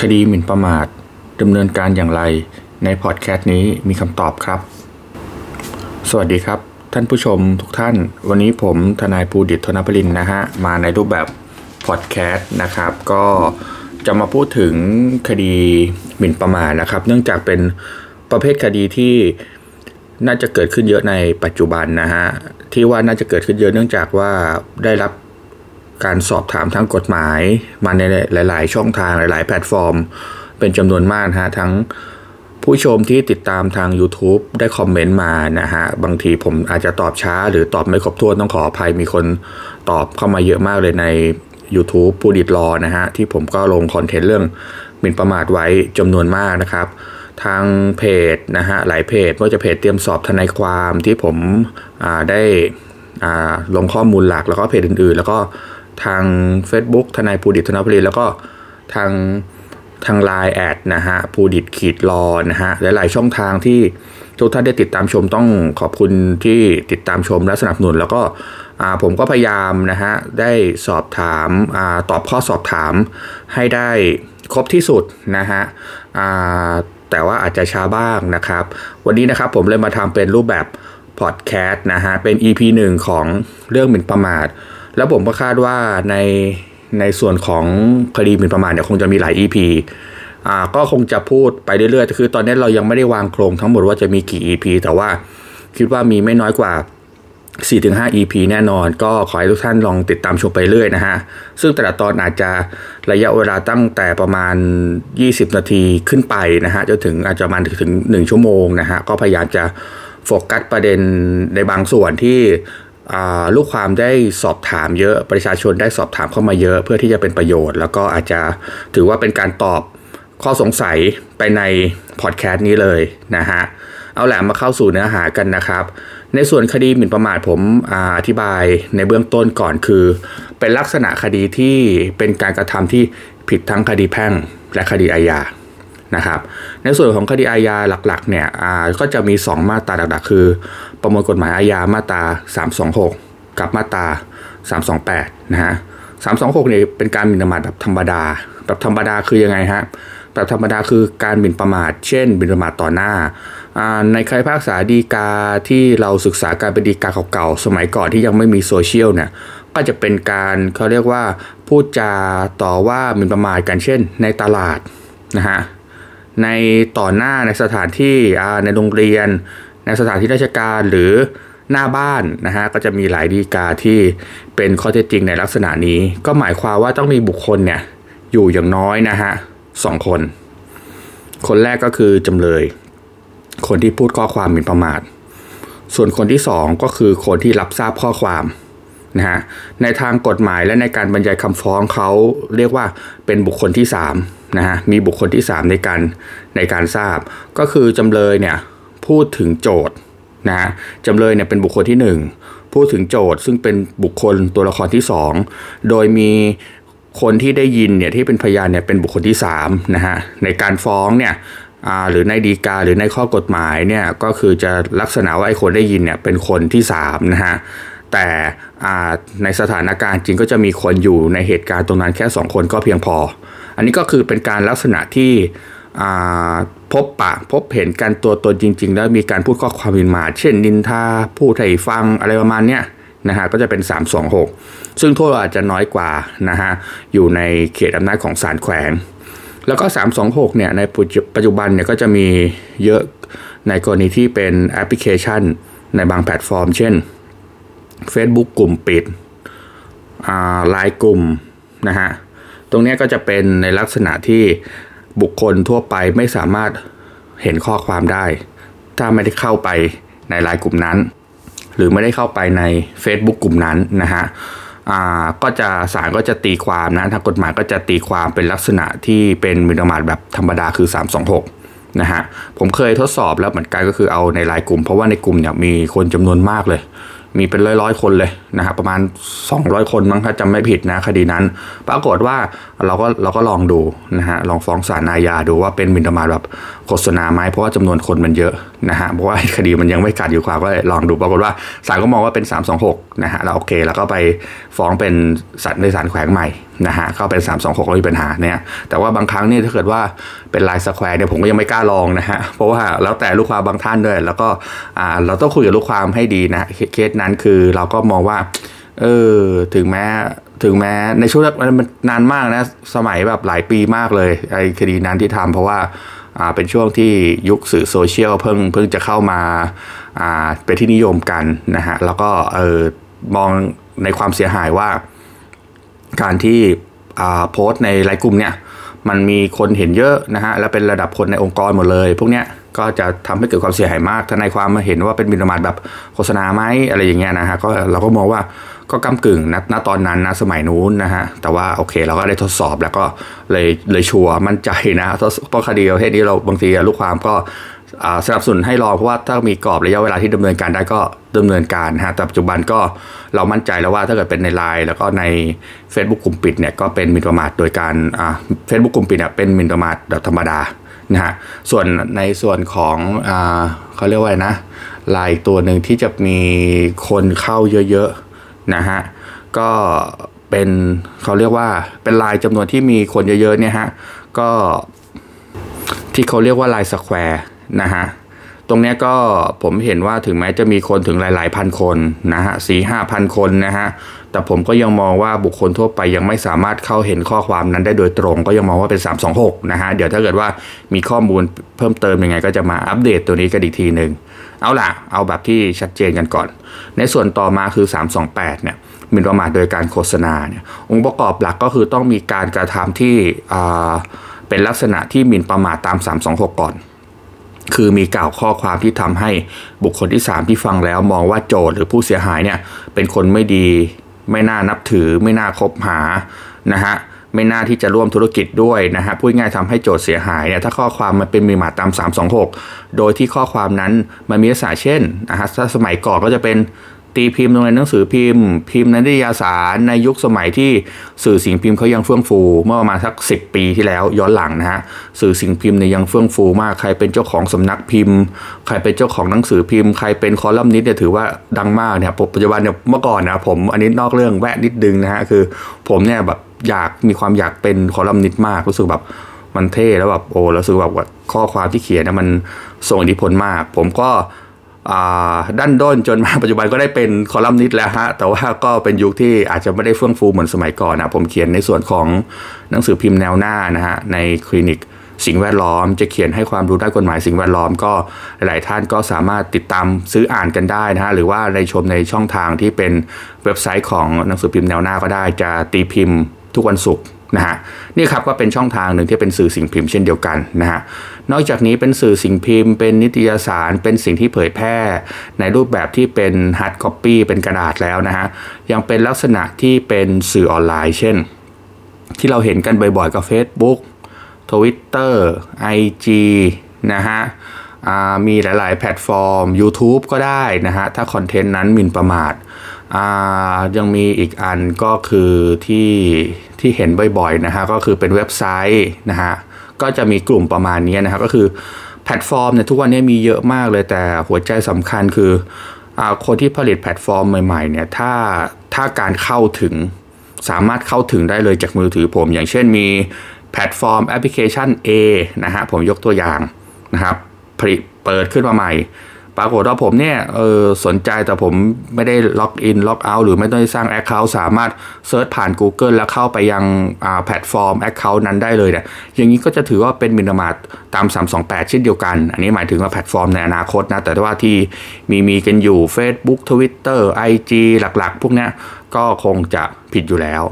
คดีหมิ่นประมาทดำเนินการอย่างไร ในพอดแคสต์นี้มีคำตอบครับ สวัสดีครับ ท่านผู้ชมทุกท่าน วันนี้ผมทนายภูดิตธนพลินนะฮะ มาในรูปแบบพอดแคสต์นะครับ ก็จะมาพูดถึงคดีหมิ่นประมาทนะครับ เนื่องจากเป็นประเภทคดีที่น่าจะเกิดขึ้นเยอะในปัจจุบันนะฮะ ที่ว่าน่าจะเกิดขึ้นเยอะเนื่องจากว่าได้รับ การสอบถามทางกฎหมาย มาในหลาย ๆ ช่องทางหลาย ๆ แพลตฟอร์ม เป็นจำนวนมากฮะทั้งผู้ชมที่ติดตามทาง YouTube ได้คอมเมนต์มานะฮะ บางทีผมอาจจะตอบช้า หรือตอบไม่ครบถ้วนต้องขออภัยมีคนตอบเข้ามาเยอะมากเลยใน YouTube ผู้ดิดรอนะฮะ ที่ผมก็ลงคอนเทนต์เรื่องหมิ่นประมาทไว้จำนวนมากนะครับทางเพจนะฮะหลายเพจไม่ว่าจะเพจเตรียมสอบทนายความที่ผมได้ลงข้อมูลหลักแล้วก็เพจอื่นๆ แล้วก็ ทาง Facebook ทนายภูดิตธนพลินแล้วก็ทางทางไลน์แอดนะฮะภูดิตขีดรอนะฮะหลายๆช่องทางที่ทุกท่านได้ติดตามชมต้องขอบคุณที่ติดตามชมและสนับสนุน แล้วก็ผมก็พยายามนะฮะได้สอบถามอตอบข้อสอบถามให้ได้ครบที่สุดนะฮะแต่ว่าอาจจะช้าบ้างนะครับ วันนี้นะครับผมเลยมาทำเป็นรูปแบบพอดแคสต์นะฮะเป็น EP 1 ของเรื่องหมิ่นประมาท แล้วผมก็คาดว่าในในส่วนของคดีหมิ่นประมาทเนี่ยคงจะมีหลาย EP อ่าก็คงจะพูดไปเรื่อยๆ คือตอนนี้เรายังไม่ได้วางโครงทั้งหมดว่าจะมีกี่ EP แต่ว่าคิดว่ามีไม่น้อยกว่า 4-5 EP แน่นอน ก็ขอให้ทุกท่านลองติดตามชมไปเรื่อยนะฮะ ซึ่งแต่ละตอนอาจจะระยะเวลาตั้งแต่ประมาณ 20 นาทีขึ้นไปนะฮะจนถึงอาจจะมาถึง 1 ชั่วโมงนะฮะ ก็พยายามจะโฟกัสประเด็นในบางส่วนที่ ลูกความได้สอบถามเยอะประชาชนได้สอบถามเข้ามาเยอะ เพื่อที่จะเป็นประโยชน์ แล้วก็อาจจะถือว่าเป็นการตอบข้อสงสัยไปในพอดแคสต์นี้เลยนะฮะเอาแหละมาเข้าสู่เนื้อหากันนะครับ ในส่วนคดีหมิ่นประมาทผมอธิบายในเบื้องต้นก่อนคือ เป็นลักษณะคดีที่เป็นการกระทำที่ผิดทั้งคดีแพ่งและคดีอาญา นะครับ ในส่วนของคดีอาญาหลักๆเนี่ยก็จะมี 2 มาตราหลักๆ คือ ประมวลกฎหมายอาญามาตรา 326 กับมาตรา 328 นะฮะ 326เนี่ยเป็นการหมิ่นประมาทแบบธรรมดา แบบธรรมดาคือยังไงฮะ แบบธรรมดาคือการหมิ่นประมาท เช่นหมิ่นประมาทต่อหน้า ในคำภาคษาดีกาที่เราศึกษาการเป็นดีกาเก่าๆ สมัยก่อนที่ยังไม่มีโซเชียลเนี่ยก็จะเป็นการเขาเรียกว่าพูดจาต่อว่าหมิ่นประมาทกันเช่น ในตลาดนะฮะ ในต่อหน้าในสถานที่ในโรงเรียน ในสถานที่ราชการหรือหน้าบ้านนะฮะก็จะมีหลายดีกาที่เป็นข้อเท็จจริงในลักษณะนี้ ก็หมายความว่าต้องมีบุคคลเนี่ยอยู่อย่างน้อยนะฮะสองคน คนแรกก็คือจำเลย คนที่พูดข้อความหมิ่นประมาท ส่วนคนที่สองก็คือคนที่รับทราบข้อความ นะฮะในทางกฎหมายและในการบรรยายคำฟ้องเขาเรียกว่าเป็นบุคคลที่3นะฮะมีบุคคลที่ 3 ในการในการทราบ ก็คือจำเลยเนี่ยพูดถึงโจทย์นะฮะจำเลยเนี่ยเป็นบุคคลที่ 1 พูดถึงโจทย์ซึ่งเป็นบุคคลตัวละครที่ 2 โดยมีคนที่ได้ยินเนี่ยที่เป็นพยานเนี่ยเป็นบุคคลที่3นะฮะในการฟ้องเนี่ยหรือในดีกาหรือในข้อกฎหมายเนี่ยก็คือจะลักษณะว่าไอ้คนได้ยินเนี่ยเป็นคนที่3นะฮะ แต่ในสถานการณ์จริงก็จะมีคนอยู่ในเหตุการณ์ตรงนั้นแค่ 2 คนก็เพียงพอ อันนี้ก็คือเป็นการลักษณะที่พบปะพบเห็นกันตัวตนจริง ๆ แล้วมีการพูดข้อความมินมา เช่นนินทาพูดให้ฟังอะไรประมาณเนี้ยนะฮะก็จะเป็น 326 ซึ่งโทษอาจจะน้อยกว่านะฮะอยู่ในเขตอำนาจของศาลแขวง แล้วก็ 326เนี่ยในปัจจุบันเนี่ยก็จะมีเยอะในกรณีที่เป็นแอปพลิเคชันในบางแพลตฟอร์ม เช่น Facebook กลุ่มปิดไลน์กลุ่มนะฮะ ตรงนี้ก็จะเป็นในลักษณะที่บุคคลทั่วไปไม่สามารถเห็นข้อความได้ ถ้าไม่ได้เข้าไปในไลน์กลุ่มนั้น หรือไม่ได้เข้าไปใน Facebook กลุ่มนั้นนะฮะก็จะศาลก็จะตีความนะทางกฎหมายก็จะตีความเป็นลักษณะที่เป็นมินมาตแบบธรรมดาคือ 326นะฮะผมเคยทดสอบแล้วเหมือนกันก็คือเอาในไลน์กลุ่ม เพราะว่าในกลุ่มเนี่ยมีคนจำนวนมากเลย มีเป็นร้อยๆคนเลยนะครับประมาณ 200 คนมั้งถ้าจำไม่ผิดนะคดีนั้น ปรากฏว่าเราก็เราก็ลองดูนะฮะลองฟ้องศาลอาญาดูว่าเป็นมินประมาทแบบโฆษณาไหมเพราะว่าจำนวนคนมันเยอะนะฮะเพราะว่าคดีมันยังไม่กัดอยู่ความก็เลยลองดูปรากฏว่าศาลก็มองว่าเป็น 326นะฮะเราโอเค แล้วก็ไปฟ้องเป็นสัตว์ในศาลแขวงใหม่ นะฮะก็เป็น 326ไม่มีปัญหาเนี่ยแต่ว่าบางครั้งเนี่ยถ้าเกิดว่าเป็นลายสแควร์เนี่ยผมก็ยังไม่กล้าลองนะฮะเพราะว่าแล้วแต่ลูกความบางท่านด้วย แล้วก็อ่าเราต้องคุยกับลูกความให้ดีนะเคสนั้นคือเราก็มองว่าเออถึงแม้ถึงแม้ในช่วงมันนานมากนะสมัยแบบหลายปีมากเลยไอ้คดีนั้นที่ทำเพราะว่าอ่าเป็นช่วงที่ยุคสื่อโซเชียลเพิ่งเพิ่งจะเข้ามาอ่าเป็นที่นิยมกันนะฮะแล้วก็เออมองในความเสียหายว่า การที่โพสต์ในไลน์กลุ่มเนี่ยมันมีคนเห็นเยอะนะฮะแล้วเป็นระดับคนในองค์กรหมดเลย พวกเนี้ยก็จะทำให้เกิดความเสียหายมากถ้าในความมาเห็นว่าเป็นบินประมาทแบบโฆษณาไหมอะไรอย่างเงี้ยนะฮะก็เราก็มองว่าก็กำกึ่งนะณตอนนั้นนะสมัยนู้นนะฮะแต่ว่าโอเคเราก็ได้ทดสอบแล้วก็เลยเลยชัวร์มั่นใจนะเพราะคดีประเภทนี้เราบางทีลูกความก็ สนับสนุนให้รอเพราะว่าถ้ามีกรอบระยะเวลาที่ดำเนินการได้ก็ดำเนินการฮะแต่ปัจจุบันก็เรามั่นใจแล้วว่าถ้าเกิดเป็นในไลน์แล้วก็ใน Facebook กลุ่มปิดเนี่ยก็เป็นมินประมาทโดยการเฟซบุ๊กกลุ่มปิดเนี่ยเป็นมินประมาทแบบธรรมดานะฮะส่วนในส่วนของอเขาเรียกว่านะไลน์ตัวหนึ่งที่จะมีคนเข้าเยอะๆนะฮะก็เป็นเขาเรียกว่าเป็นไลน์จำนวนที่มีคนเยอะๆเนี่ยฮะก็ที่เขาเรียกว่า LINE Square นะฮะตรงนี้ก็ผมเห็นว่าถึงแม้จะมีคนถึงหลาย ๆ พันคนนะฮะสี่ห้าพันคนนะฮะแต่ผมก็ยังมองว่าบุคคลทั่วไปยังไม่สามารถเข้าเห็นข้อความนั้นได้โดยตรง ก็ยังมองว่าเป็น 326 นะฮะเดี๋ยวถ้าเกิดว่ามีข้อมูลเพิ่มเติมยังไง ก็จะมาอัปเดตตัวนี้กันอีกทีหนึ่งเอาล่ะ เอาแบบที่ชัดเจนกันก่อน ในส่วนต่อมาคือ 328 เนี่ยหมิ่นประมาทโดยการโฆษณาเนี่ยองค์ประกอบหลักก็คือต้องมีการกระทำที่เป็นลักษณะที่หมิ่นประมาทตาม 326 ก่อน คือมีกล่าวข้อความที่ทำให้บุคคลที่ 3 ที่ฟังแล้วมองว่าโจทย์หรือผู้เสียหายเนี่ยเป็นคนไม่ดี ไม่น่านับถือ ไม่น่าคบหานะฮะไม่น่าที่จะร่วมธุรกิจด้วยนะฮะพูดง่ายทำให้โจทย์เสียหายเนี่ยถ้าข้อความมันเป็นมีมาตาม 326 โดยที่ข้อความนั้นมันมีลักษณะเช่นนะฮะถ้าสมัยก่อนก็จะเป็น ตีพิมพ์ลงในหนังสือพิมพ์ พิมพ์ในนิตยสารในยุคสมัยที่สื่อสิ่งพิมพ์เขายังเฟื่องฟู เมื่อประมาณสักสิปีที่แล้วย้อนหลังนะฮะสื่อสิ่งพิมพ์เนี่ยยังเฟื่องฟูมากใครเป็นเจ้าของสำนักพิมพ์ ใครเป็นเจ้าของหนังสือพิมพ์ใครเป็นคอลัมนิสต์เนี่ยถือว่าดังมากเนี่ยปัจจุบันเนี่ยเมื่อก่อนนะผมอันนี้นอกเรื่องแวะนิดนึงนะฮะคือผมเนี่ยแบบอยากมีความอยากเป็นคอลัมนิสต์มากรู้สึกแบบมันเท่แล้วแบบโอ้แล้วรู้สึกแบบข้อความที่เขียนเนี่ยมันส่งอิทธิพลมาก ผมก็ ด้านด้นจนมาปัจจุบันก็ได้เป็นคอลัมนิสต์แล้วฮะแต่ว่าก็เป็นยุคที่อาจจะไม่ได้เฟื่องฟูเหมือนสมัยก่อนนะผมเขียนในส่วนของหนังสือพิมพ์แนวหน้านะฮะในคลินิกสิ่งแวดล้อม จะเขียนให้ความรู้ด้านกฎหมายสิ่งแวดล้อมก็หลายท่านก็สามารถติดตามซื้ออ่านกันได้นะฮะหรือว่าในชมในช่องทางที่เป็นเว็บไซต์ของหนังสือพิมพ์แนวหน้าก็ได้จะตีพิมพ์ทุกวันศุกร์ นะฮะนี่ครับก็เป็นช่องทางหนึ่งที่เป็นสื่อสิ่งพิมพ์เช่นเดียวกันนะฮะนอกจากนี้เป็นสื่อสิ่งพิมพ์ เป็นนิตยสารเป็นสิ่งที่เผยแพร่ ในรูปแบบที่เป็น hard copy เป็นกระดาษแล้วนะฮะยังเป็นลักษณะที่เป็นสื่อออนไลน์ เช่น ที่เราเห็นกันบ่อยๆ กับ Facebook Twitter IG นะฮะมีหลายๆ แพลตฟอร์ม YouTube ก็ได้นะฮะ ถ้าคอนเทนต์นั้นหมิ่นประมาท ยังมีอีกอันก็คือที่ ที่เห็นบ่อยๆนะฮะก็คือเป็นเว็บไซต์นะฮะก็จะมีกลุ่มประมาณนี้นะครับก็คือแพลตฟอร์มเนี่ยทุกวันนี้มีเยอะมากเลยแต่หัวใจสำคัญคืออคนที่ผลิตแพลตฟอร์มใหม่ๆเนี่ยถ้าถ้าการเข้าถึงสามารถเข้าถึงได้เลยจากมือถือผม อย่างเช่นมีแพลตฟอร์มแอปพลิเคชัน A นะฮะผมยกตัวอย่างนะครับผลิตเปิดขึ้นมาใหม่ ปรากฏว่าผมเนี่ยเออสนใจแต่ผมไม่ได้ log in log out หรือไม่ต้องสร้าง account สามารถ search ผ่าน Google แล้วเข้าไปยังแพลตฟอร์ม account นั้นได้เลยเนี่ยอย่างนี้ก็จะถือว่าเป็นหมิ่นประมาทตาม 328 เช่นเดียวกัน อันนี้หมายถึงว่าแพลตฟอร์มในอนาคตนะ แต่ว่าที่มีมีกันอยู่ Facebook Twitter IG หลักๆ พวกนี้ก็คงจะผิดอยู่แล้ว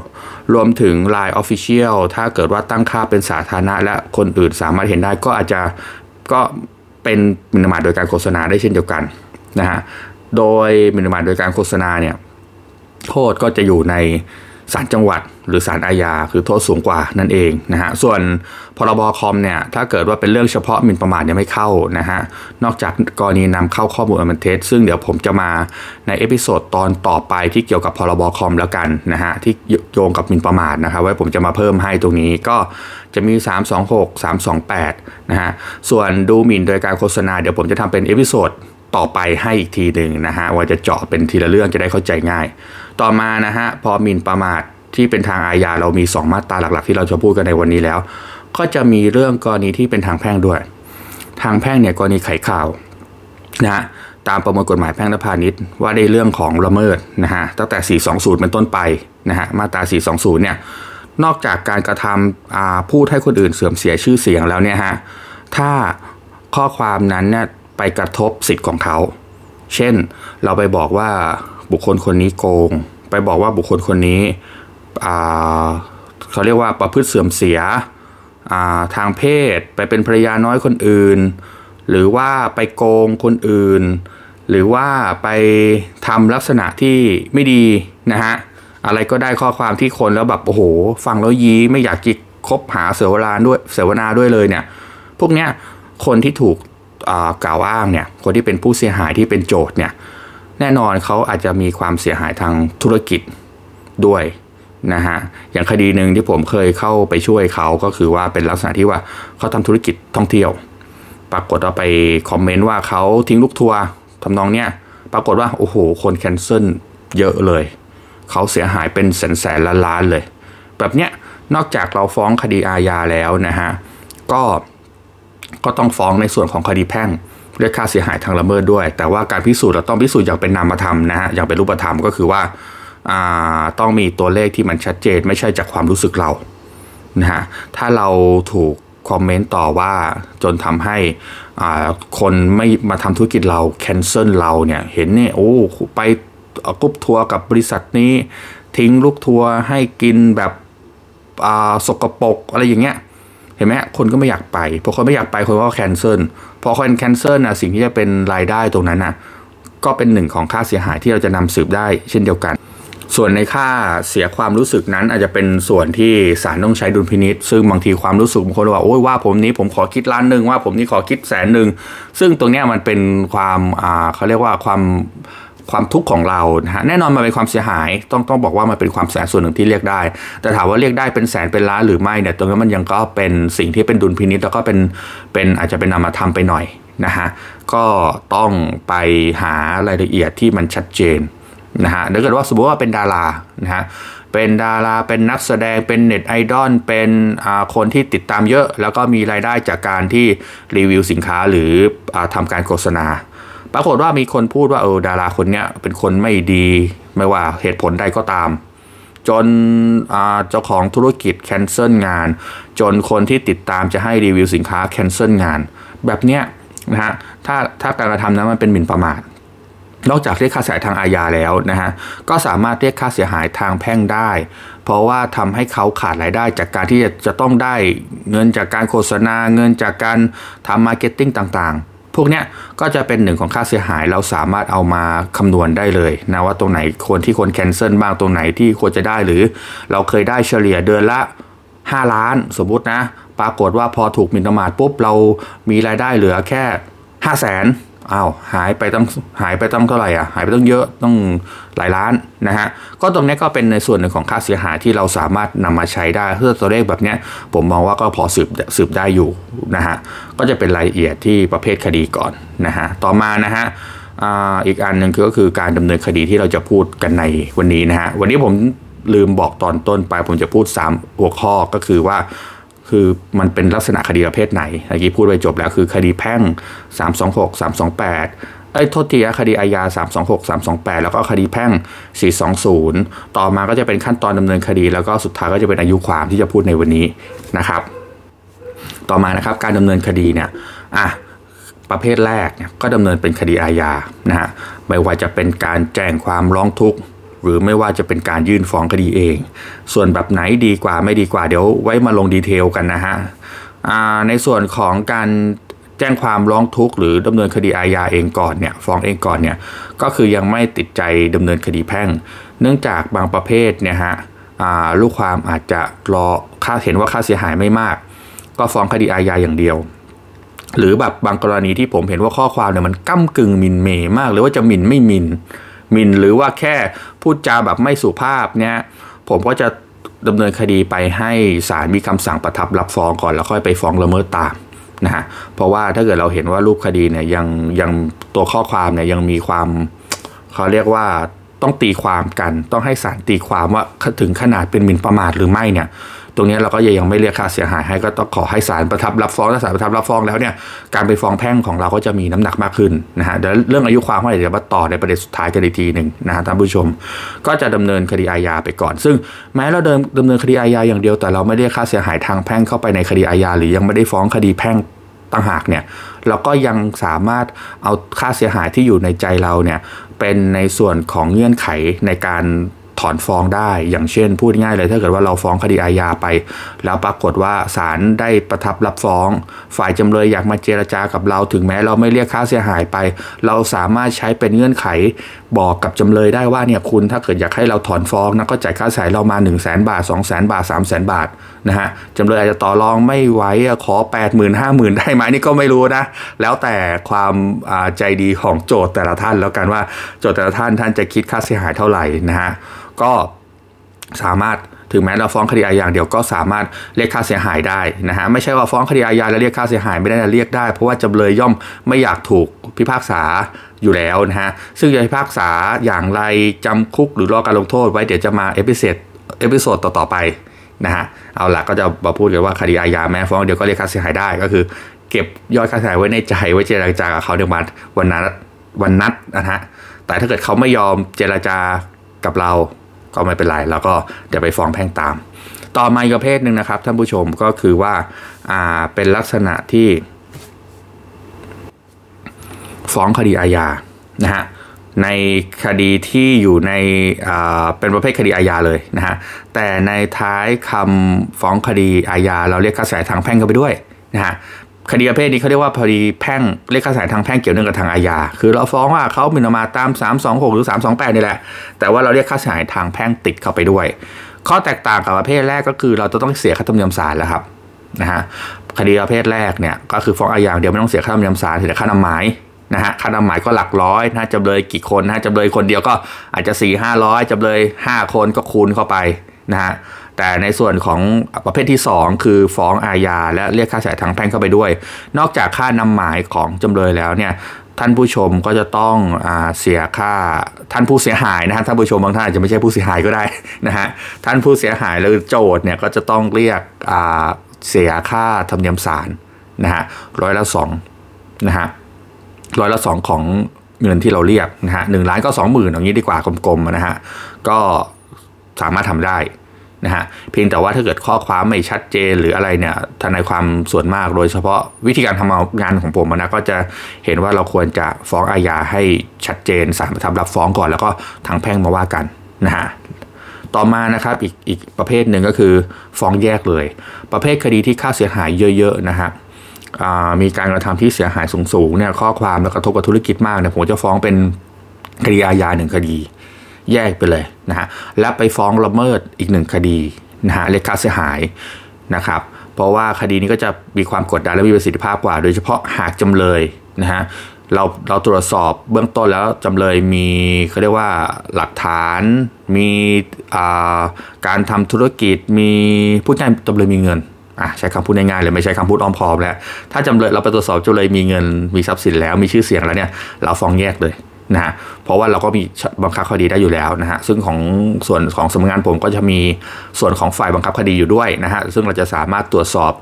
รวมถึง Line Official ถ้าเกิดว่าตั้งค่าเป็นสาธารณะ และคนอื่นสามารถเห็นได้ก็อาจจะก็ เป็นหมิ่นประมาทโดยการโฆษณาได้เช่นเดียวกันนะฮะโดยหมิ่นประมาทโดยการโฆษณาเนี่ยโทษก็จะอยู่ใน ศาลจังหวัด หรือศาลอาญาคือโทษสูงกว่านั่นเองนะฮะส่วนพรบคอมเนี่ยถ้าเกิดว่าเป็นเรื่องเฉพาะหมิ่นประมาทยังไม่เข้านะฮะนอกจากกรณีนำเข้าข้อมูลอันเป็นเท็จซึ่งเดี๋ยวผมจะมาใน episode ตอนต่อไปที่เกี่ยวกับพรบคอมแล้วกันนะฮะที่โยงกับหมิ่นประมาทนะครับไว้ผมจะมาเพิ่มให้ตรงนี้ก็จะมี 326 328นะฮะส่วนดูหมิ่นโดยการโฆษณาเดี๋ยวผมจะทำเป็น episode ต่อไปให้อีกทีหนึ่งนะฮะว่าจะเจาะเป็นทีละเรื่องจะได้เข้าใจง่าย ต่อมานะฮะพอหมิ่นประมาทที่เป็นทางอาญาเรามี 2 มาตราหลัก ๆ ที่เราจะพูดกันในวันนี้แล้ว ก็จะมีเรื่องกรณีที่เป็นทางแพ่งด้วย ทางแพ่งเนี่ยกรณีไขข่าวนะฮะตามประมวลกฎหมายแพ่งและพาณิชย์ว่าในเรื่องของละเมิดนะฮะตั้งแต่ 420 เป็นต้นไปนะฮะมาตรา 420 เนี่ยนอกจากการกระทำพูดให้คนอื่นเสื่อมเสียชื่อเสียงแล้วเนี่ยฮะถ้าข้อความนั้นเนี่ยไปกระทบสิทธิ์ของเขา เช่นเราไปบอกว่า บุคคลคนนี้โกง ไปบอกว่าบุคคลคนนี้เขาเรียกว่าประพฤติเสื่อมเสียทางเพศ ไปเป็นภรรยาน้อยคนอื่น หรือว่าไปโกงคนอื่น หรือว่าไปทำลักษณะที่ไม่ดีนะฮะอะไรก็ได้ข้อความที่คนแล้วแบบโอ้โห ฟังแล้วยี้ไม่อยากจิกคบหาเสวนาด้วยเสวนาด้วยเลยเนี่ย พวกเนี้ยคนที่ถูกกล่าวอ้างเนี่ย คนที่เป็นผู้เสียหายที่เป็นโจทย์เนี่ย แน่นอนเขาอาจจะมีความเสียหายทางธุรกิจด้วยนะฮะอย่างคดีหนึ่งที่ผมเคยเข้าไปช่วยเขาก็คือว่าเป็นลักษณะที่ว่าเขาทำธุรกิจท่องเที่ยว ปรากฏว่าไปคอมเมนต์ว่าเขาทิ้งลูกทัวร์ทำนองเนี้ยปรากฏว่าโอ้โหคน cancel เยอะเลย เขาเสียหายเป็นแสนแสนล้านล้านเลย แบบเนี้ยนอกจากเราฟ้องคดีอาญาแล้วนะฮะก็ก็ต้องฟ้องในส่วนของคดีแพ่ง เรียกค่าเสียหายทางละเมิดด้วย แต่ว่าการพิสูจน์เราต้องพิสูจน์อย่างเป็นนามธรรมนะฮะอย่างเป็นรูปธรรมก็คือว่าต้องมีตัวเลขที่มันชัดเจนไม่ใช่จากความรู้สึกเรานะฮะถ้าเราถูกคอมเมนต์ต่อว่าจนทำให้คนไม่มาทำธุรกิจเรา cancel เราเนี่ยเห็นเนี่ยโอ้ไปกรุ๊ปทัวร์กับบริษัทนี้ ทิ้งลูกทัวร์ให้กินแบบสกปรกอะไรอย่างเงี้ยเห็นไหมคนก็ไม่อยากไปพอคนไม่อยากไปคนก็ cancel พอคน cancel นะสิ่งที่จะเป็นรายได้ตรงนั้นนะก็เป็นหนึ่งของค่าเสียหายที่เราจะนำสืบได้เช่นเดียวกัน ส่วนในค่าเสียความรู้สึกนั้นอาจจะเป็นส่วนที่ศาลต้องใช้ดุลพินิษซึ่งบางทีความรู้สึกบางคนว่าโอ้ยว่าผมนี้ผมขอคิดล้านหนึ่งว่าผมนี้ขอคิดแสนหนึ่งซึ่งตรงนี้มันเป็นความอ่าเขาเรียกว่าความ ความทุกข์ของเรานะฮะแน่นอนมันเป็นความเสียหาย ต้องต้องบอกว่ามันเป็นความแสนส่วนหนึ่งที่เรียกได้ แต่ถามว่าเรียกได้เป็นแสนเป็นล้านหรือไม่เนี่ยตรงนี้มันยังก็เป็นสิ่งที่เป็นดุลพินิษแล้วก็เป็นเป็นอาจจะเป็นนามธรรมไปหน่อยนะฮะก็ต้องไปหารายละเอียดที่มันชัดเจนนะฮะถ้าเกิดว่าสมมติว่าเป็นดารานะฮะเป็นดาราเป็นนักแสดงเป็นเน็ตไอดอลเป็นคนที่ติดตามเยอะ แล้วก็มีรายได้จากการที่รีวิวสินค้าหรืออทำการโฆษณา ปรากฏว่ามีคนพูดว่าเออดาราคนเนี้ยเป็นคนไม่ดีไม่ว่าเหตุผลใดก็ตาม จนเจ้าของธุรกิจแคนเซิลงาน จนคนที่ติดตามจะให้รีวิวสินค้าแคนเซิลงาน แบบเนี้ยนะฮะถ้าถ้าการกระทำนั้นมันเป็นหมิ่นประมาทนอกจากเรียกค่าเสียหายทางอาญาแล้วนะฮะ ก็สามารถเรียกค่าเสียหายทางแพ่งได้ เพราะว่าทำให้เขาขาดรายได้จากการที่จะต้องได้เงินจากการโฆษณา เงินจากการทำ marketing ต่างๆ พวกเนี้ยก็จะเป็นหนึ่งของค่าเสียหายเราสามารถเอามาคำนวณได้เลยนะว่าตรงไหนควรที่ควร cancel บ้างตรงไหนที่ควรจะได้หรือ เราเคยได้เฉลี่ยเดือนละ 5 ล้านสมมตินะ ปรากฏว่าพอถูกมินตมาดปุ๊บเรามีรายได้เหลือแค่ 5 0 0แสน อ้าวหายไปต้องหายไปต้องเท่าไหร่อะหายไปต้องเยอะต้องหลายล้านนะฮะก็ตรงนี้ก็เป็นในส่วนหนึ่งของค่าเสียหายที่เราสามารถนำมาใช้ได้เพื่อตัวเลขแบบนี้ผมมองว่าก็พอสืบสืบได้อยู่นะฮะก็จะเป็นรายละเอียดที่ประเภทคดีก่อนนะฮะต่อมานะฮะอีกอันหนึ่งก็คือการดำเนินคดีที่เราจะพูดกันในวันนี้นะฮะวันนี้ผมลืมบอกตอนต้นไปผมจะพูด 3 หัวข้อก็คือว่า คือมันเป็นลักษณะคดีประเภทไหนเมื่อกี้พูดไปจบแล้วคือคดีแพ่ง 326 328ไอ้โทษทีคดีอาญา 326 328 แล้วก็คดีแพ่ง 420 ต่อมาก็จะเป็นขั้นตอนดำเนินคดี แล้วก็สุดท้ายก็จะเป็นอายุความที่จะพูดในวันนี้นะครับ ต่อมานะครับการดำเนินคดีเนี่ยอะประเภทแรกเนี่ยก็ดำเนินเป็นคดีอาญานะฮะไม่ว่าจะเป็นการแจ้งความร้องทุกข์ หรือไม่ว่าจะเป็นการยื่นฟ้องคดีเอง ส่วนแบบไหนดีกว่าไม่ดีกว่าเดี๋ยวไว้มาลงดีเทลกันนะฮะในส่วนของการแจ้งความร้องทุกข์หรือดำเนินคดีอาญาเองก่อนเนี่ยฟ้องเองก่อนเนี่ยก็คือยังไม่ติดใจดำเนินคดีแพ่ง เนื่องจากบางประเภทเนี่ยฮะลูกความอาจจะรอค่าเห็นว่าค่าเสียหายไม่มาก ก็ฟ้องคดีอาญาอย่างเดียว หรือแบบบางกรณีที่ผมเห็นว่าข้อความเนี่ยมันก้ากึ่งมินเมมากหรือว่าจะมินไม่มิน มินหรือว่าแค่พูดจาแบบไม่สุภาพเนี่ยผมก็จะดำเนินคดีไปให้ศาลมีคำสั่งประทับรับฟ้องก่อนแล้วค่อยไปฟ้องละเมิดตามนะฮะเพราะว่าถ้าเกิดเราเห็นว่ารูปคดีเนี่ยยังยังตัวข้อความเนี่ยยังมีความเขาเรียกว่าต้องตีความกัน ต้องให้ศาลตีความว่าถึงขนาดเป็นหมิ่นประมาทหรือไม่เนี่ย ตรงนี้เราก็ยังไม่เรียกค่าเสียหายให้ก็ต้องขอให้ศาลประทับรับฟ้องถ้าศาลประทับรับฟ้องแล้วเนี่ยการไปฟ้องแพ่งของเราก็จะมีน้ำหนักมากขึ้นนะฮะเดี๋ยวเรื่องอายุความเมื่อไหร่เดี๋ยวมาต่อในประเด็นสุดท้ายกันอีกทีหนึ่งนะฮะท่านผู้ชม ก็จะดำเนินคดีอาญาไปก่อน ซึ่งแม้เราเดิมดำเนินคดีอาญาอย่างเดียวแต่เราไม่ได้ค่าเสียหายทางแพ่งเข้าไปในคดีอาญาหรือยังไม่ได้ฟ้องคดีแพ่งต่างหากเนี่ยเราก็ยังสามารถเอาค่าเสียหายที่อยู่ในใจเราเนี่ยเป็นในส่วนของเงื่อนไขในการ ถอนฟ้องได้ อย่างเช่น พูดง่ายเลยถ้าเกิดว่าเราฟ้องคดีอาญาไป แล้วปรากฏว่าศาลได้ประทับรับฟ้อง ฝ่ายจำเลยอยากมาเจรจากับเราถึงแม้เราไม่เรียกค่าเสียหายไป เราสามารถใช้เป็นเงื่อนไข บอกกับจำเลยได้ว่าเนี่ยคุณถ้าเกิดอยากให้เราถอนฟ้องนะก็จ่ายค่าเสียหายเรามา 1 0 0 0 0แบาท 2 0 0 0 0 0 บาท 3 0 0 0 0 0บาท นะฮะจำเลยอาจจะต่อรองไม่ไหวขอ 8 0 0 0 0 5 0,000 ได้ไหมนี่ก็ไม่รู้นะ แล้วแต่ความใจดีของโจทก์แต่ละท่านแล้วกันว่าโจทก์แต่ละท่านท่านจะคิดค่าเสียหายเท่าไหร่นะฮะก็สามารถถึงแม้เราฟ้องคดีอาญาอย่างเดียวก็สามารถเรียกค่าเสียหายได้นะฮะไม่ใช่ว่าฟ้องคดีอาญาแล้วเรียกค่าเสียหายไม่ได้เรียกได้ เพราะว่าจำเลยย่อมไม่อยากถูกพิพากษาอยู่แล้วนะฮะซึ่งจะพิพากษาอย่างไรจำคุกหรือรอการลงโทษไว้เดี๋ยวจะมา episode episode ต่อๆไป นะฮะเอาละก็จะมาพูดกันว่าคดีอาญาแม้ฟ้องเดี๋ยวก็เรียกค่าเสียหายได้ก็คือ เก็บยอดค่าเสียหายไว้ในใจไว้เจรจากับเขาในวันวันนัดวันนัดนะฮะแต่ถ้าเกิดเขาไม่ยอมเจรจากับเราก็ไม่เป็นไรแล้วก็เดี๋ยวไปฟ้องแพ่งตาม ต่อมาอีกประเภทหนึ่งนะครับ ท่านผู้ชมก็คือว่าอ่าเป็นลักษณะที่ ฟ้องคดีอาญานะฮะ ในคดีที่อยู่ในเป็นประเภทคดีอาญาเลยนะฮะแต่ในท้ายคำฟ้องคดีอาญาเราเรียกค่าเสียหายทางแพ่งเข้าไปด้วยนะฮะคดีประเภทนี้เขาเรียกว่าคดีแพ่งเรียกค่าเสียหายทางแพ่งเกี่ยวเนื่องกับทางอาญาคือเราฟ้องว่าเขาหมิ่นประมาทตาม 326 หรือ 328 นี่แหละ แต่ว่าเราเรียกค่าเสียหายทางแพ่งติดเข้าไปด้วย ข้อแตกต่างกับประเภทแรกก็คือเราจะต้องเสียค่าธรรมเนียมศาลแล้วครับนะฮะคดีประเภทแรกเนี่ยก็คือฟ้องอาญาเดียวไม่ต้องเสียค่าธรรมเนียมศาลเสียค่านำหมาย นะฮะค่านำหมายก็หลักร้อยนะจำเลยกี่คนนะจำเลยคนเดียวก็อาจจะ4 5 0 0จำเลย 5 คนก็คูณเข้าไปนะฮะแต่ในส่วนของประเภทที่ 2 คือฟ้องอาญาและเรียกค่าเสียหายทางแพ่งเข้าไปด้วย นอกจากค่านำหมายของจำเลยแล้วเนี่ยท่านผู้ชมก็จะต้องอเสียค่าท่านผู้เสียหายนะฮะท่านผู้ชมบางท่านอาจจะไม่ใช่ผู้เสียหายก็ได้นะฮะท่านผู้เสียหายหรือโจทย์เนี่ยก็จะต้องเรียกเสียค่าธรรมเนียมศาลนะฮะร้อยละสองนะฮะ ร้อยละสองของเงินที่เราเรียกนะฮะหนึ่งล้านก็สองหมื่นอย่างนี้ดีกว่ากลมๆนะฮะก็สามารถทำได้นะฮะเพียงแต่ว่าถ้าเกิดข้อความไม่ชัดเจนหรืออะไรเนี่ยทนายความส่วนมากโดยเฉพาะวิธีการทำงานของผมนะก็จะเห็นว่าเราควรจะฟ้องอาญาให้ชัดเจนสารประทับรับฟ้องก่อนแล้วก็ทางแพ่งมาว่ากันนะฮะต่อมานะครับอีกอีกประเภทหนึ่งก็คือฟ้องแยกเลย ประเภทคดีที่ค่าเสียหายเยอะๆนะฮะ มีการกระทำที่เสียหายสูงๆเนี่ยข้อความแล้วกระทบกับธุรกิจมากเนี่ยผมจะฟ้องเป็นคดีอาญาหนึ่งคดี แยกไปเลยนะฮะและไปฟ้องละเมิดอีกหนึ่งคดีนะฮะเรียกค่าเสียหายนะครับ เพราะว่าคดีนี้ก็จะมีความกดดันและมีประสิทธิภาพกว่า โดยเฉพาะหากจำเลยนะฮะเราเราตรวจสอบเบื้องต้นแล้วจำเลยมีเขาเรียกว่าหลักฐาน มีการทำธุรกิจมีผู้จ่ายจำเลยมีเงิน อะใช้คำพูดง่ายๆเลยไม่ใช้คำพูดอ้อมพอมแล้วถ้าจำเลยเราไปตรวจสอบจำเลยมีเงินมีทรัพย์สินแล้วมีชื่อเสียงแล้วเนี่ยเราฟ้องแยกเลยนะฮะเพราะว่าเราก็มีบังคับคดีได้อยู่แล้วนะฮะซึ่งของส่วนของสำนักงานผมก็จะมีส่วนของฝ่ายบังคับคดีอยู่ด้วยนะฮะซึ่งเราจะสามารถตรวจสอบ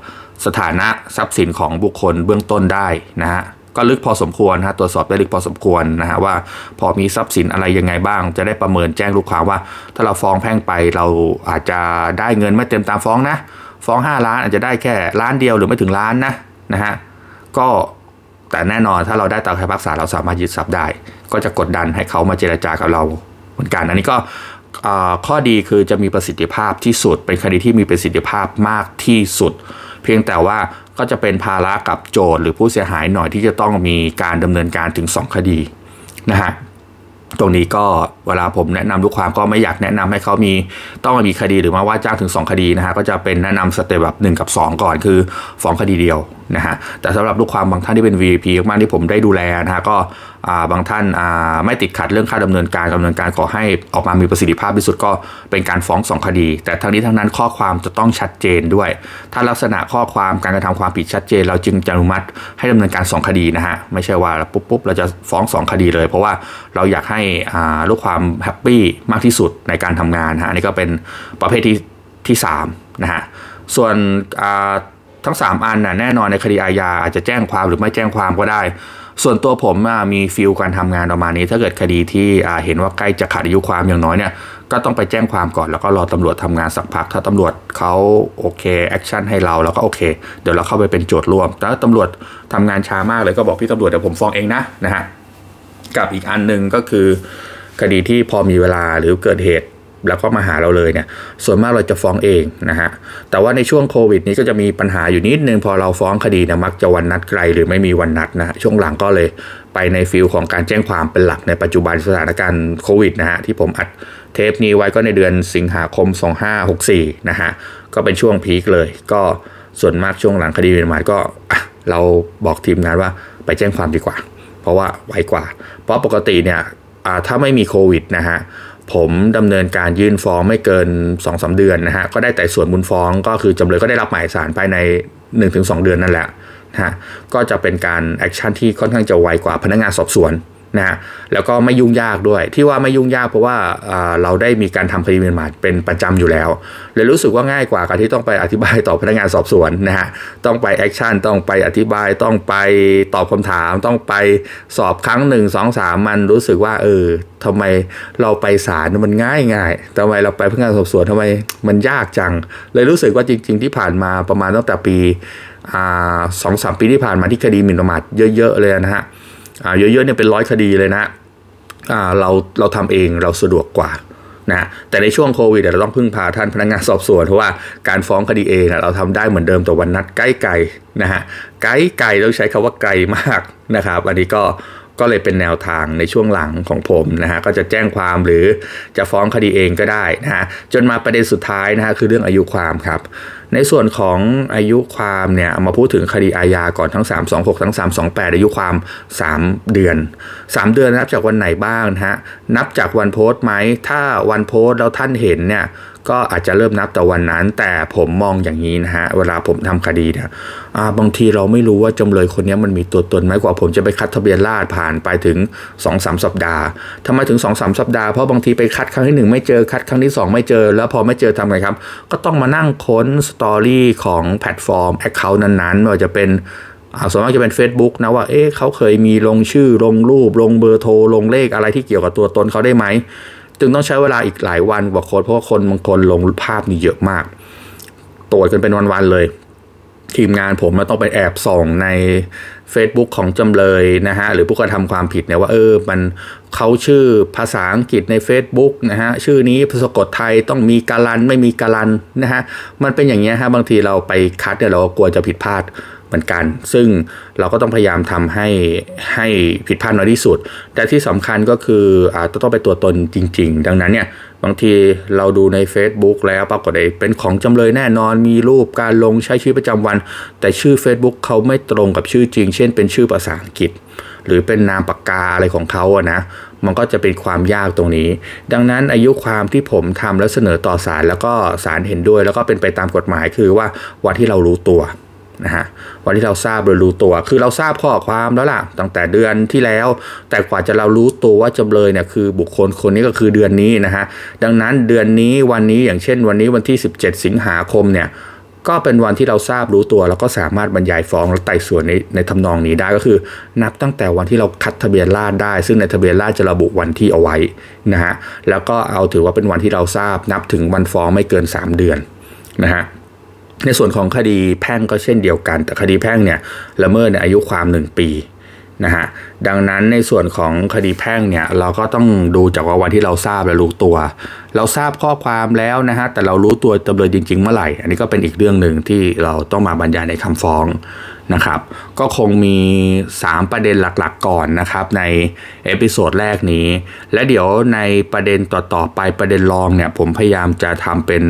สถานะทรัพย์สินของบุคคลเบื้องต้นได้นะฮะก็ลึกพอสมควรนะตรวจสอบได้ลึกพอสมควรนะฮะว่าพอมีทรัพย์สินอะไรยังไงบ้าง จะได้ประเมินแจ้งลูกค้าว่า ถ้าเราฟ้องแพ่งไปเราอาจจะได้เงินไม่เต็มตามฟ้องนะ ฟ้อง 5 ล้านอาจจะได้แค่ล้านเดียวหรือไม่ถึงล้านนะนะฮะก็แต่แน่นอนถ้าเราได้ตามคำพักษาเราสามารถยึดทรัพย์ได้ ก็จะกดดันให้เขามาเจราจากับเราเหมือนกันอันนี้ก็ข้อดีคือจะมีประสิทธิภาพที่สุด เป็นคดีที่มีประสิทธิภาพมากที่สุด เพียงแต่ว่าก็จะเป็นภาระกับโจทย์หรือผู้เสียหายหน่อยที่จะต้องมีการดำเนินการถึง 2 คดีนะฮะ ตรงนี้ก็เวลาผมแนะนำลูกความก็ไม่อยากแนะนำให้เขามีต้องมีคดีหรือมาว่าจ้างถึง 2 คดีนะฮะก็จะเป็นแนะนำสเต็ปแบบ1กับ 2 ก่อนคือฟ้องคดีเดียวนะฮะแต่สำหรับลูกความบางท่านที่เป็น VIP มากที่ผมได้ดูแลนะฮะก็บางท่านไม่ติดขัดเรื่องค่าดำเนินการดำเนินการขอให้ออกมามีประสิทธิภาพที่สุดก็เป็นการฟ้องสองคดี แต่ทั้งนี้ทั้งนั้นข้อความจะต้องชัดเจนด้วย ถ้าลักษณะข้อความการกระทำความผิดชัดเจน เราจึงจะอนุมัติให้ดำเนินการ 2 คดีนะฮะไม่ใช่ว่าปุ๊บปุ๊บเราจะฟ้อง 2 คดีเลย เพราะว่าเราอยากให้ลูกความแฮปปี้มากที่สุดในการทำงานฮะอันนี้ก็เป็นประเภทที่ที่3นะฮะส่วน ทั้ง 3 อันน่ะแน่นอนในคดีอาญาอาจจะแจ้งความหรือไม่แจ้งความก็ได้ ส่วนตัวผมมีฟิลการทำงานประมาณนี้ ถ้าเกิดคดีที่เห็นว่าใกล้จะขาดอายุความอย่างน้อยเนี่ยก็ต้องไปแจ้งความก่อนแล้วก็รอตำรวจทำงานสักพัก ถ้าตำรวจเขาโอเค action ให้เราแล้วก็โอเค เดี๋ยวเราเข้าไปเป็นโจทก์ร่วมแต่ถ้าตำรวจทำงานช้ามากเลยก็บอกพี่ตำรวจเดี๋ยวผมฟ้องเองนะนะฮะกับอีกอันหนึ่งก็คือคดีที่พอมีเวลาหรือเกิดเหตุ แล้วก็มาหาเราเลยเนี่ยส่วนมากเราจะฟ้องเองนะฮะแต่ว่าในช่วงโควิดนี้ก็จะมีปัญหาอยู่นิดนึงพอเราฟ้องคดีเนี่ยมักจะวันนัดไกลหรือไม่มีวันนัดนะช่วงหลังก็เลยไปใน feel ของการแจ้งความเป็นหลักในปัจจุบันสถานการณ์โควิดนะฮะที่ผมอัดเทปนี้ไว้ก็ในเดือนสิงหาคม 2564นะฮะก็เป็นช่วง peak เลย ก็ส่วนมากช่วงหลังคดีหมิ่นมาก็เราบอกทีมงานว่าไปแจ้งความดีกว่า เพราะว่าไวกว่า เพราะปกติเนี่ยถ้าไม่มีโควิดนะฮะ ผมดำเนินการยื่นฟ้องไม่เกิน2อสเดือนนะฮะก็ได้ไต่สวนมูลฟ้องก็คือจำเลยก็ได้รับหมายศาลภายใน 1-2 เดือนนั่นแหละนะฮะก็จะเป็นการ action ที่ค่อนข้างจะไวกว่าพนักงานสอบสวน นะแล้วก็ไม่ยุ่งยากด้วย ที่ว่าไม่ยุ่งยากเพราะว่าเราได้มีการทำคดีหมิ่นมาเป็นประจำอยู่แล้วเลยรู้สึกว่าง่ายกว่าการที่ต้องไปอธิบายต่อพนักงานสอบสวนนะฮะต้องไป action ต้องไปอธิบายต้องไปตอบคำถาม ต้องไปสอบครั้งหนึ่งสองสามมันรู้สึกว่าเออทำไมเราไปศาลมันง่ายง่ายทำไมเราไปพนักงานสอบสวนทำไมมันยากจัง เลยรู้สึกว่าจริง ๆ ที่ผ่านมาประมาณตั้งแต่ปีสองสามปีที่ผ่านมาที่คดีหมิ่นประมาทเยอะ ๆ เลยนะฮะ เยอะๆเนี่ยเป็นร้อยคดีเลยนะเราเราทำเองเราสะดวกกว่านะแต่ในช่วงโควิดเราต้องพึ่งพาท่านพนักงานสอบสวน เพราะว่าการฟ้องคดีเองเราทำได้เหมือนเดิมแต่วันนัดใกล้ไกลนะฮะใกล้ไกลต้องใช้คาว่าไกลมากนะครับ อันนี้ก็ก็เลยเป็นแนวทางในช่วงหลังของผมนะฮะก็จะแจ้งความหรือจะฟ้องคดีเองก็ได้นะฮะจนมาประเด็นสุดท้ายนะฮะคือเรื่องอายุความครับ ในส่วนของอายุความเนี่ยมาพูดถึงคดีอาญาก่อนทั้ง 326 ทั้ง 328 อายุความ 3 เดือน 3 เดือนนับจากวันไหนบ้างนะฮะนับจากวันโพสต์ไหมถ้าวันโพสต์แล้วท่านเห็นเนี่ยก็อาจจะเริ่มนับแต่วันนั้น แต่ผมมองอย่างนี้นะฮะเวลาผมทำคดีเนี่ยบางทีเราไม่รู้ว่าจำเลยคนนี้มันมีตัวตนไหมกว่าผมจะไปคัดทะเบียนราษผ่านไปถึง2-3สัปดาห์ทำไมถึง2-3สัปดาห์เพราะบางทีไปคัดครั้งที่ 1 ไม่เจอคัดครั้งที่ 2 ไม่เจอ แล้วพอไม่เจอทำไงครับ ก็ต้องมานั่งค้น story ของแพลตฟอร์ม account นั้นๆว่าจะเป็นส่วนมากจะเป็น Facebook นะว่า เอ๊ะเขาเคยมีลงชื่อลงรูป ลงเบอร์โทร ลงเลขอะไรที่เกี่ยวกับตัวตนเขาได้ไหม จึงต้องใช้เวลาอีกหลายวันกว่าค้นเพราะว่าคนบางคนลงภาพนี่เยอะมาก ตรวจกันเป็นวันๆเลย ทีมงานผมมาต้องไปแอบส่องใน Facebook ของจำเลยนะฮะหรือผู้กระทำความผิดเนี่ยว่าเออมันเขาชื่อภาษาอังกฤษใน Facebook นะฮะชื่อนี้ภาษากดไทยต้องมีการันไม่มีการันนะฮะมันเป็นอย่างเงี้ยฮะบางทีเราไปคัดเนี่ยเรากลัวจะผิดพลาด เหมือนกัน ซึ่งเราก็ต้องพยายามทำให้ให้ผิดพลาดน้อยที่สุด แต่ที่สำคัญก็คืออาต้องไปตัวตนจริง ๆ ดังนั้นเนี่ยบางทีเราดูใน Facebook แล้วปรากฏเป็นของจำเลยแน่นอนมีรูปการลงใช้ชีวิตประจำวัน แต่ชื่อ Facebook เขาไม่ตรงกับชื่อจริง เช่นเป็นชื่อภาษาอังกฤษ หรือเป็นนามปากกาอะไรของเขาอะนะมันก็จะเป็นความยากตรงนี้ ดังนั้นอายุความที่ผมทำแล้วเสนอต่อศาลแล้วก็ศาลเห็นด้วย แล้วก็เป็นไปตามกฎหมายคือว่าวันที่เรารู้ตัว นะฮะวันที่เราทราบโดยรู้ตัว คือเราทราบข้อความแล้วล่ะตั้งแต่เดือนที่แล้ว แต่กว่าจะเรารู้ตัวว่าจำเลยเนี่ยคือบุคคลคนนี้ก็คือเดือนนี้นะฮะดังนั้นเดือนนี้วันนี้อย่างเช่น วันนี้วันที่ 17 สิงหาคมเนี่ยก็เป็นวันที่เราทราบรู้ตัว แล้วก็สามารถบรรยายฟ้องและไต่สวนในในทำนองนี้ได้ก็คือ นับตั้งแต่วันที่เราคัดทะเบียนราษได้ ซึ่งในทะเบียนราษจะระบุวันที่เอาไว้นะฮะแล้วก็เอาถือว่าเป็นวันที่เราทราบนับถึงวันฟ้องไม่เกิน 3 เดือนนะฮะ ในส่วนของคดีแพ่งก็เช่นเดียวกัน แต่คดีแพ่งเนี่ยละเมิดในอายุความ 1 ปีนะฮะดังนั้นในส่วนของคดีแพ่งเนี่ยเราก็ต้องดูจากว่าวันที่เราทราบและรู้ตัว เราทราบข้อความแล้วนะฮะแต่เรารู้ตัวจำเลยจริงๆเมื่อไหร่ อันนี้ก็เป็นอีกเรื่องหนึ่งที่เราต้องมาบรรยายในคำฟ้อง นะครับ ก็คงมี 3 ประเด็นหลักๆก่อนนะครับใน episode แรกนี้ และเดี๋ยวในประเด็นต่อๆไปประเด็นรองเนี่ยผมพยายามจะทำเป็น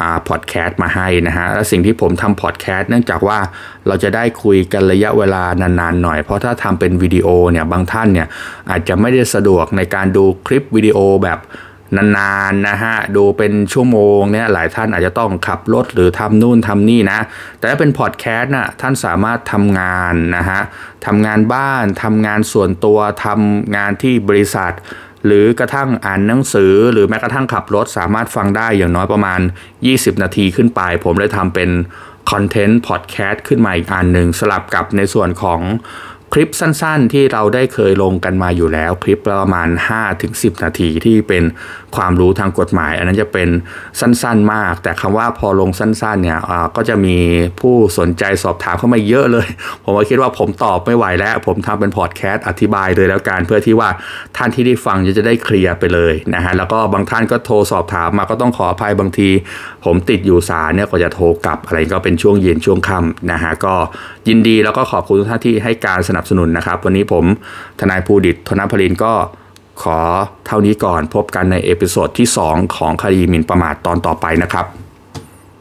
อ่าพอดแคสต์มาให้นะฮะ และสิ่งที่ผมทำพอดแคสต์เนื่องจากว่าเราจะได้คุยกันระยะเวลานานๆหน่อย เพราะถ้าทำเป็นวิดีโอเนี่ยบางท่านเนี่ยอาจจะไม่ได้สะดวกในการดูคลิปวิดีโอแบบ นานๆนะฮะดูเป็นชั่วโมงเนี่ยหลายท่านอาจจะต้องขับรถหรือทำนู่นทำนี่นะ แต่ถ้าเป็นพอดแคสต์น่ะท่านสามารถทำงานนะฮะทำงานบ้านทำงานส่วนตัวทำงานที่บริษัท หรือกระทั่งอ่านหนังสือ หรือแม้กระทั่งขับรถสามารถฟังได้อย่างน้อยประมาณ 20 นาทีขึ้นไป ผมเลยทำเป็นคอนเทนต์พอดแคสต์ขึ้นมาอีกอันหนึ่งสลับกับในส่วนของ คลิปสั้นๆ ที่เราได้เคยลงกันมาอยู่แล้ว คลิปประมาณ 5-10 นาทีที่เป็นความรู้ทางกฎหมาย อันนั้นจะเป็นสั้นๆมาก แต่คำว่าพอลงสั้นๆเนี่ยอ่าก็จะมีผู้สนใจสอบถามเข้ามาเยอะเลย ผมก็คิดว่าผมตอบไม่ไหวแล้ว ผมทำเป็นพอดแคสต์อธิบายเลยแล้วกันเพื่อที่ว่าท่านที่ได้ฟังจะได้เคลียร์ไปเลยนะฮะแล้วก็บางท่านก็โทรสอบถามมาก็ต้องขออภัยบางที ผมติดอยู่สายเนี่ยก็จะโทรกลับอะไรก็เป็นช่วงเย็นช่วงค่ำนะฮะก็ยินดีแล้วก็ขอบคุณทุกท่านที่ให้การสนับสนุนนะครับ วันนี้ผมทนายภูดิตธนพลินก็ขอเท่านี้ก่อนพบกันใน episode ที่ 2 ของคดีหมิ่นประมาทตอนต่อไปนะครับ